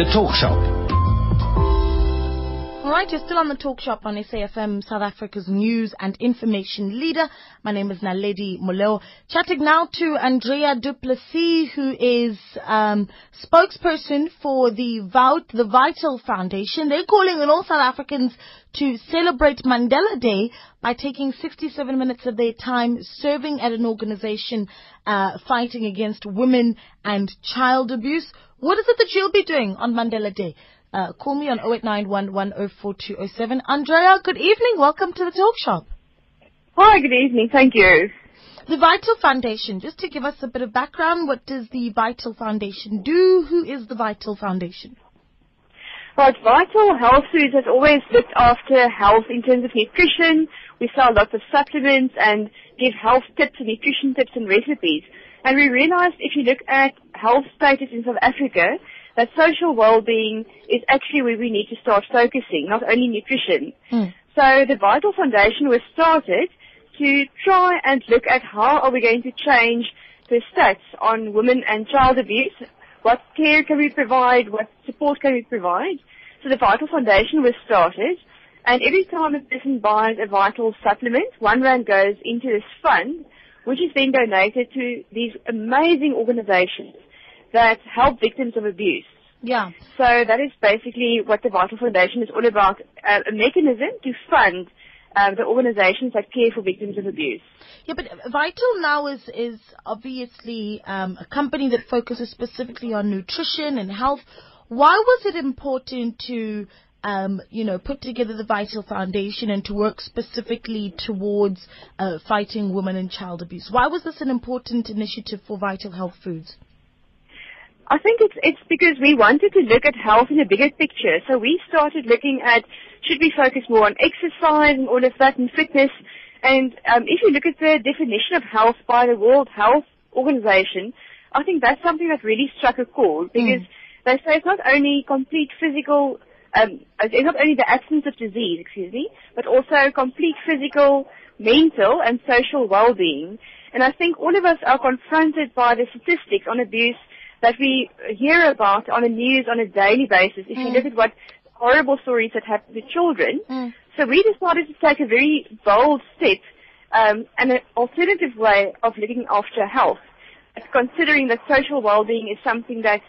The Talk Shop. All right, you're still on the talk shop on SAFM, South Africa's news and information leader. My name is Naledi Moleo. Chatting now to Andrea du Plessis, who is um, spokesperson for the Vout, the Vital Foundation. They're calling on all South Africans to celebrate Mandela Day by taking 67 minutes of their time serving at an organization uh, fighting against women and child abuse. What is it that you'll be doing on Mandela Day? Uh, call me on 0891104207. Andrea, good evening. Welcome to the talk shop. Hi, good evening. Thank you. The Vital Foundation, just to give us a bit of background, what does the Vital Foundation do? Who is the Vital Foundation? Right, Vital Health Foods has always looked after health in terms of nutrition. We sell lots of supplements and give health tips and nutrition tips and recipes. And we realized if you look at health status in South Africa, that social well-being is actually where we need to start focusing, not only nutrition. Mm. So the Vital Foundation was started to try and look at how are we going to change the stats on women and child abuse. What care can we provide? What support can we provide? So the Vital Foundation was started and every time a person buys a vital supplement, one rand goes into this fund, which is then donated to these amazing organizations that help victims of abuse. Yeah. So that is basically what the Vital Foundation is all about, uh, a mechanism to fund um, the organizations that care for victims of abuse. Yeah, but Vital now is is obviously um, a company that focuses specifically on nutrition and health. Why was it important to um, you know, put together the Vital Foundation and to work specifically towards uh, fighting women and child abuse? Why was this an important initiative for Vital Health Foods? I think it's it's because we wanted to look at health in a bigger picture. So we started looking at should we focus more on exercise and all of that and fitness. And um, if you look at the definition of health by the World Health Organization, I think that's something that really struck a chord because mm. they say it's not only complete physical, um, it's not only the absence of disease, excuse me, but also complete physical, mental, and social well-being. And I think all of us are confronted by the statistics on abuse that we hear about on the news on a daily basis. If mm. you look at what horrible stories that happen to children, mm. so we decided to take a very bold step um, and an alternative way of looking after health, considering that social well-being is something that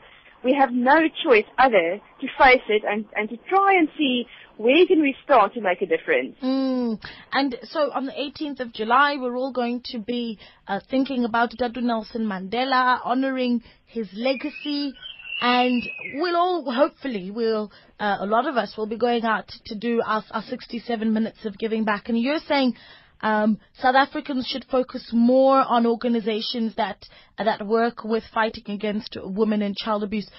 we have no choice other to face it and, and to try and see where can we start to make a difference? Mm. And so on the 18th of July, we're all going to be uh, thinking about Tata Nelson Mandela, honoring his legacy. And we'll all, hopefully, we'll, uh, a lot of us will be going out to do our, our 67 minutes of giving back. And you're saying um, South Africans should focus more on organizations that that work with fighting against women and child abuse.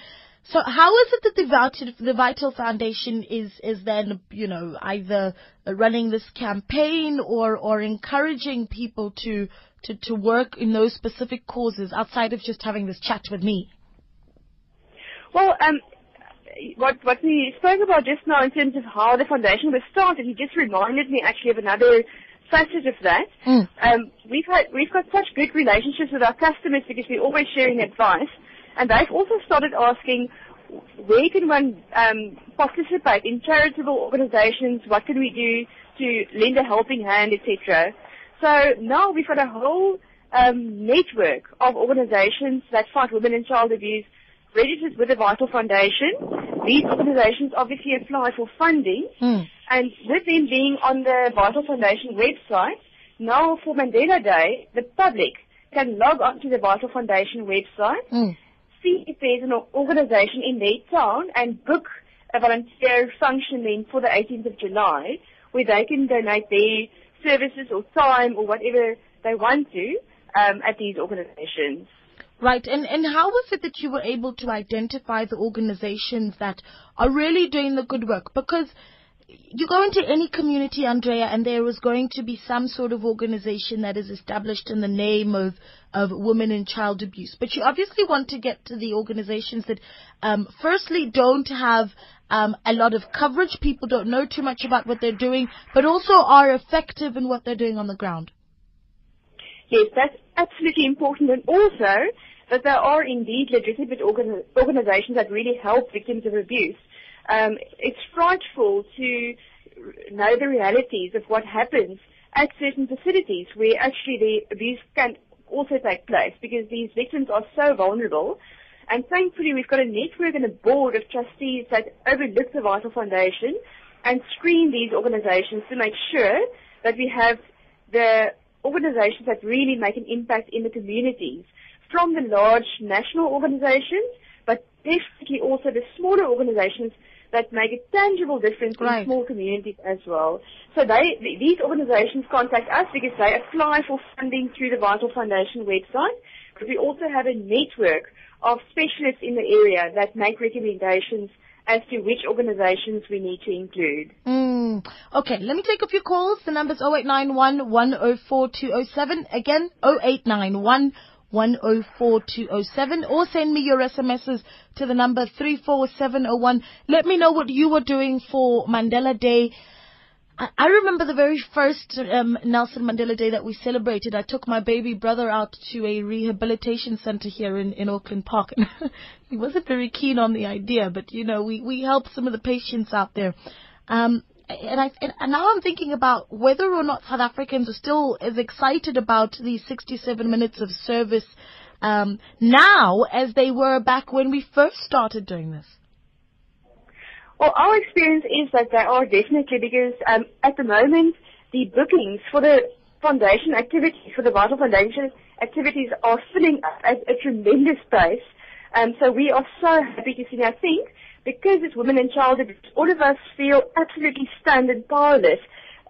So how is it that the Vital, the Vital Foundation is, is then, you know, either running this campaign or, or encouraging people to, to, to work in those specific causes outside of just having this chat with me? Well, um, what, what we spoke about just now in terms of how the foundation was started, you just reminded me actually of another facet of that. Mm. Um, we've had, we've got such good relationships with our customers because we're always sharing advice. And they've also started asking, where can one um, participate in charitable organizations? What can we do to lend a helping hand, etc. So now we've got a whole um, network of organizations that fight women and child abuse registered with the Vital Foundation. These organizations obviously apply for funding, mm. And with them being on the Vital Foundation website, now for Mandela Day, the public can log on to the Vital Foundation website mm see if there's an organization in their town and book a volunteer function then for the 18th of July where they can donate their services or time or whatever they want to um, at these organizations. Right, and, and how was it that you were able to identify the organizations that are really doing the good work? Because you go into any community, Andrea, and there is going to be some sort of organization that is established in the name of, of women and child abuse. But you obviously want to get to the organizations that, um, firstly, don't have um, a lot of coverage. People don't know too much about what they're doing, but also are effective in what they're doing on the ground. Yes, that's absolutely important. And also, that there are indeed legitimate organ- organizations that really help victims of abuse. Um, it's frightful to know the realities of what happens at certain facilities where actually the abuse can also take place because these victims are so vulnerable. And thankfully we've got a network and a board of trustees that overlook the Vital Foundation and screen these organizations to make sure that we have the organizations that really make an impact in the communities from the large national organizations, definitely also the smaller organizations that make a tangible difference Right. in small communities as well. So they, th- these organizations contact us because they apply for funding through the Vital Foundation website, but we also have a network of specialists in the area that make recommendations as to which organizations we need to include. Mm. Okay, let me take a few calls. The number's 0891 104 207. Again, 0891 104 207. Or send me your SMSs to the number 34701. Let me know what you were doing for Mandela Day. I I remember the very first um, Nelson Mandela Day that we celebrated. I took my baby brother out to a rehabilitation center here in, in Auckland Park. he wasn't very keen on the idea, but you know, we, we helped some of the patients out there. Um, and, I, and now I'm thinking about whether or not South Africans are still as excited about these 67 minutes of service um, now as they were back when we first started doing this. Well, our experience is that they are definitely because um, at the moment the bookings for the foundation activities, for the Vital Foundation activities are filling up at a tremendous pace. Um, so we are so happy to see. I think because it's women and child abuse, all of us feel absolutely stunned and powerless,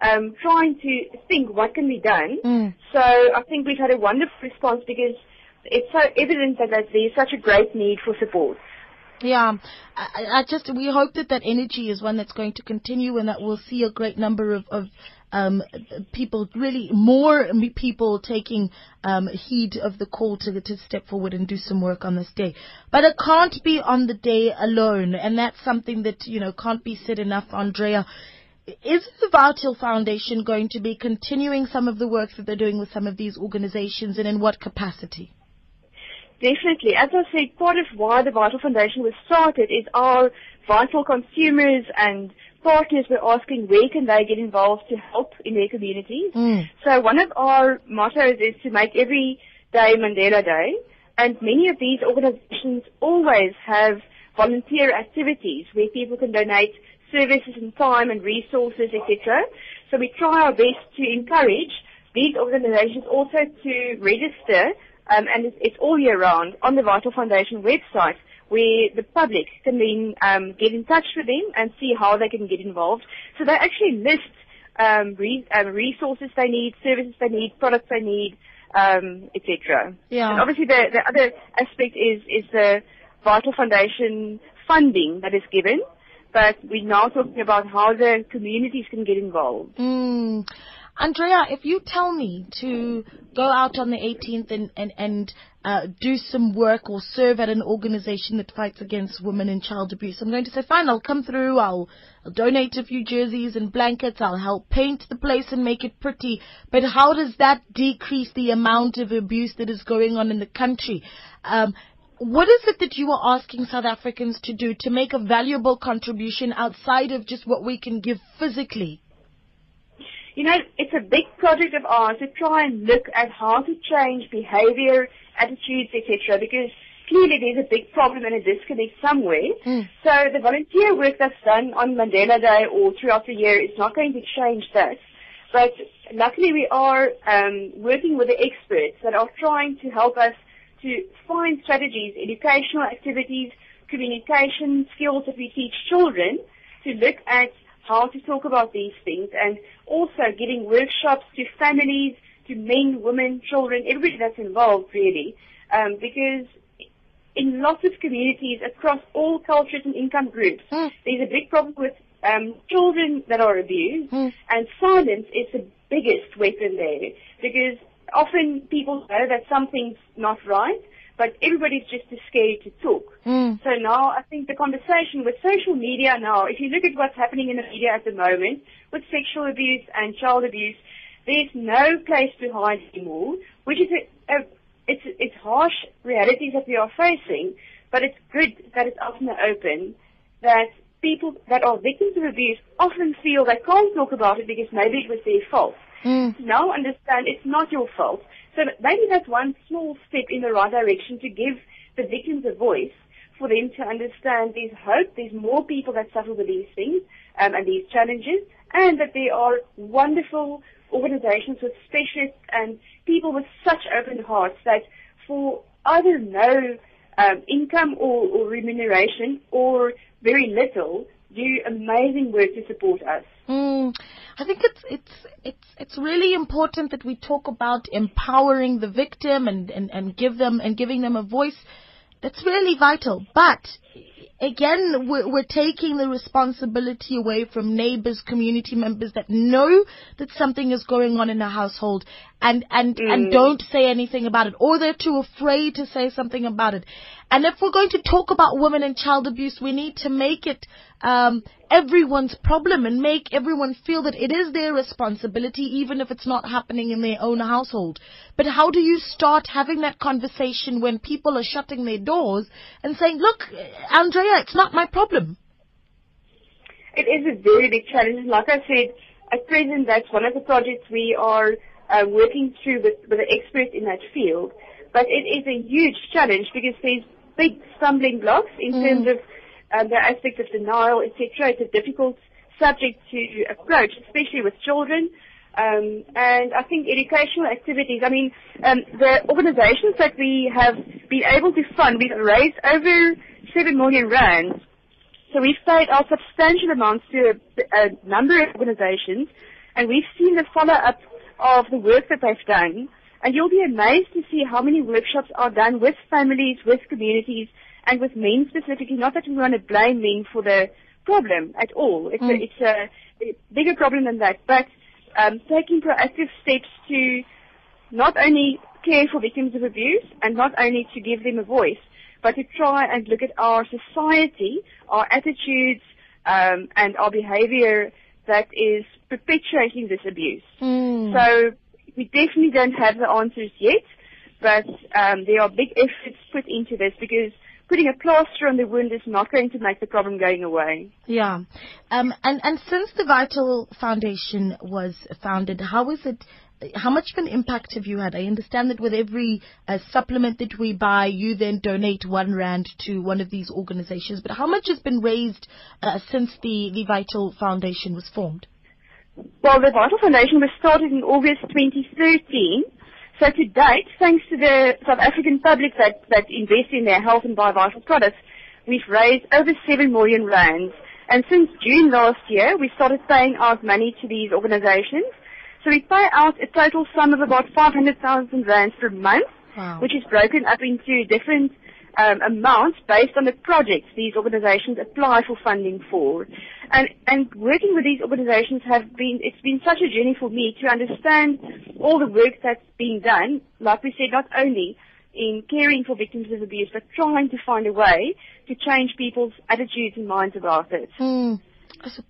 um, trying to think what can be done. Mm. So I think we've had a wonderful response because it's so evident that there's such a great need for support. Yeah, I, I just we hope that that energy is one that's going to continue and that we'll see a great number of, of um, people, really more people taking um, heed of the call to to step forward and do some work on this day. But it can't be on the day alone, and that's something that you know can't be said enough, Andrea. Is the Vital Foundation going to be continuing some of the work that they're doing with some of these organizations, and in what capacity? Definitely. As I said, part of why the Vital Foundation was started is our vital consumers and partners were asking where can they get involved to help in their communities. Mm. So one of our mottos is to make every day Mandela Day. And many of these organizations always have volunteer activities where people can donate services and time and resources, etc. So we try our best to encourage these organizations also to register, um, and it's, it's all year round on the Vital Foundation website where the public can then um, get in touch with them and see how they can get involved. So they actually list um, re- um, resources they need, services they need, products they need, um, etc. Yeah. And obviously, the, the other aspect is is the Vital Foundation funding that is given, but we're now talking about how the communities can get involved. Mm. Andrea, if you tell me to go out on the 18th and, and, and uh, do some work or serve at an organization that fights against women and child abuse, I'm going to say, fine, I'll come through, I'll, I'll donate a few jerseys and blankets, I'll help paint the place and make it pretty. But how does that decrease the amount of abuse that is going on in the country? Um, what is it that you are asking South Africans to do to make a valuable contribution outside of just what we can give physically? You know, it's a big project of ours to try and look at how to change behavior, attitudes, etc. Because clearly there's a big problem and a disconnect somewhere. Mm. So the volunteer work that's done on Mandela Day or throughout the year is not going to change that. But luckily we are um, working with the experts that are trying to help us to find strategies, educational activities, communication skills that we teach children to look at how to talk about these things and also giving workshops to families, to men, women, children, everybody that's involved really. Um, because in lots of communities across all cultures and income groups, Mm. there's a big problem with um, children that are abused, Mm. and silence is the biggest weapon there because often people know that something's not right, but everybody's just too scared to talk. Mm. So now I think the conversation with social media now, if you look at what's happening in the media at the moment with sexual abuse and child abuse, there's no place to hide anymore, which is a, a it's it's harsh realities that we are facing, but it's good that it's out in the open. That people that are victims of abuse often feel they can't talk about it because maybe it was their fault. Mm. Now understand it's not your fault. So maybe that's one small step in the right direction to give the victims a voice for them to understand there's hope, there's more people that suffer with these things um, and these challenges, and that there are wonderful organizations with specialists and people with such open hearts that for either no um, income or, or remuneration or very little do amazing work to support us. Mm, I think it's it's it's it's really important that we talk about empowering the victim and, and, and give them and giving them a voice. That's really vital. But again, we're, we're taking the responsibility away from neighbors, community members that know that something is going on in a household and, and, and don't say anything about it or they're too afraid to say something about it. And if we're going to talk about women and child abuse, we need to make it um, everyone's problem and make everyone feel that it is their responsibility, even if it's not happening in their own household. But how do you start having that conversation when people are shutting their doors and saying, "Look, Andrea, it's not my problem." It is a very big challenge. Like I said, at present, that's one of the projects we are uh, working through with, with the experts in that field. But it is a huge challenge because there's big stumbling blocks in Mm. terms of um, the aspect of denial, etc. It's a difficult subject to approach, especially with children. Um, and I think educational activities, I mean, um, the organizations that we have been able to fund, we've raised over 7 million rands. So we've paid out substantial amounts to a, a number of organizations, and we've seen the follow-up of the work that they've done. And you'll be amazed to see how many workshops are done with families, with communities, and with men specifically. Not that we want to blame men for the problem at all. It's, Mm. a, it's a, a bigger problem than that. But um, taking proactive steps to not only care for victims of abuse and not only to give them a voice, but to try and look at our society, our attitudes, um, and our behavior that is perpetuating this abuse. Mm. So we definitely don't have the answers yet, but um, there are big efforts put into this because putting a plaster on the wound is not going to make the problem going away. Yeah. Um, and, and since the Vital Foundation was founded, how is it, how much of an impact have you had? I understand that with every uh, supplement that we buy, you then donate one rand to one of these organizations. But how much has been raised uh, since the, the Vital Foundation was formed? Well, the Vital Foundation was started in August 2013. So to date, thanks to the South African public that, that invest in their health and buy Vital products, we've raised over 7 million rands. And since June last year, we started paying out money to these organizations. So we pay out a total sum of about 500,000 rands per month, Wow. which is broken up into different um, amounts based on the projects these organizations apply for funding for. And, and working with these organizations have been, it's been such a journey for me to understand all the work that's being done, like we said, not only in caring for victims of abuse, but trying to find a way to change people's attitudes and minds about it. Mm.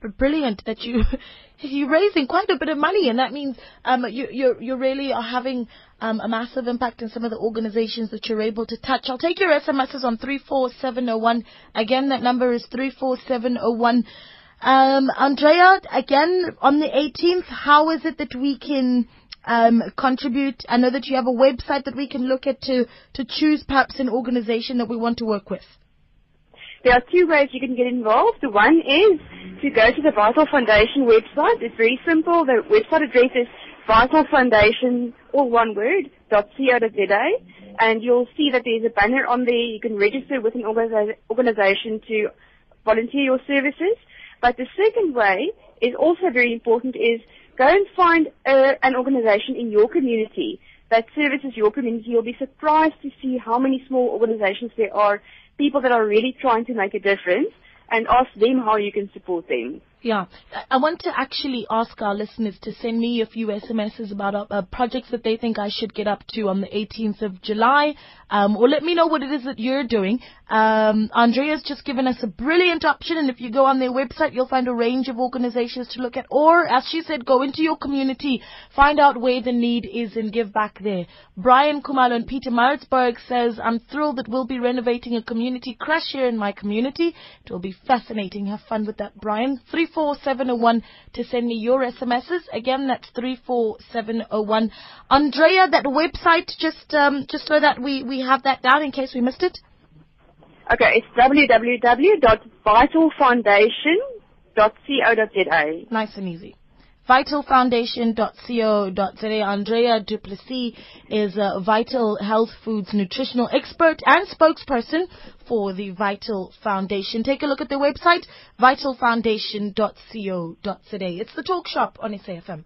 B- brilliant that you you're raising quite a bit of money, and that means um, you you you really are having um, a massive impact in some of the organisations that you're able to touch. I'll take your SMSs on three four seven zero one. Again, that number is three four seven zero one. Um, Andrea, again on the 18th, how is it that we can um, contribute? I know that you have a website that we can look at to to choose perhaps an organisation that we want to work with. There are two ways you can get involved. The one is to go to the Vital Foundation website. It's very simple. The website address is Vital Foundation, all one word, .co.za, and you'll see that there's a banner on there. You can register with an organization to volunteer your services. But the second way is also very important is go and find uh, an organization in your community that services your community. You'll be surprised to see how many small organizations there are, people that are really trying to make a difference, and ask them how you can support them. Yeah, I want to actually ask our listeners to send me a few SMSs about uh, projects that they think I should get up to on the 18th of July, um, or let me know what it is that you're doing. Um, Andrea's just given us a brilliant option, and if you go on their website, you'll find a range of organizations to look at. Or, as she said, go into your community, find out where the need is, and give back there. Brian Kumalo and Pietermaritzburg says, I'm thrilled that we'll be renovating a community crash here in my community. It will be fascinating. Have fun with that, Brian. 34701 to send me your SMSs. Again, that's 34701. Andrea, that website, just um, just so that we, we have that down in case we missed it. Okay, it's www.vitalfoundation.co.za. Nice and easy. Vitalfoundation.co.za. Andrea du Plessis is a Vital Health Foods nutritional expert and spokesperson for the Vital Foundation. Take a look at their website, vitalfoundation.co.za. It's the talk shop on SAFM.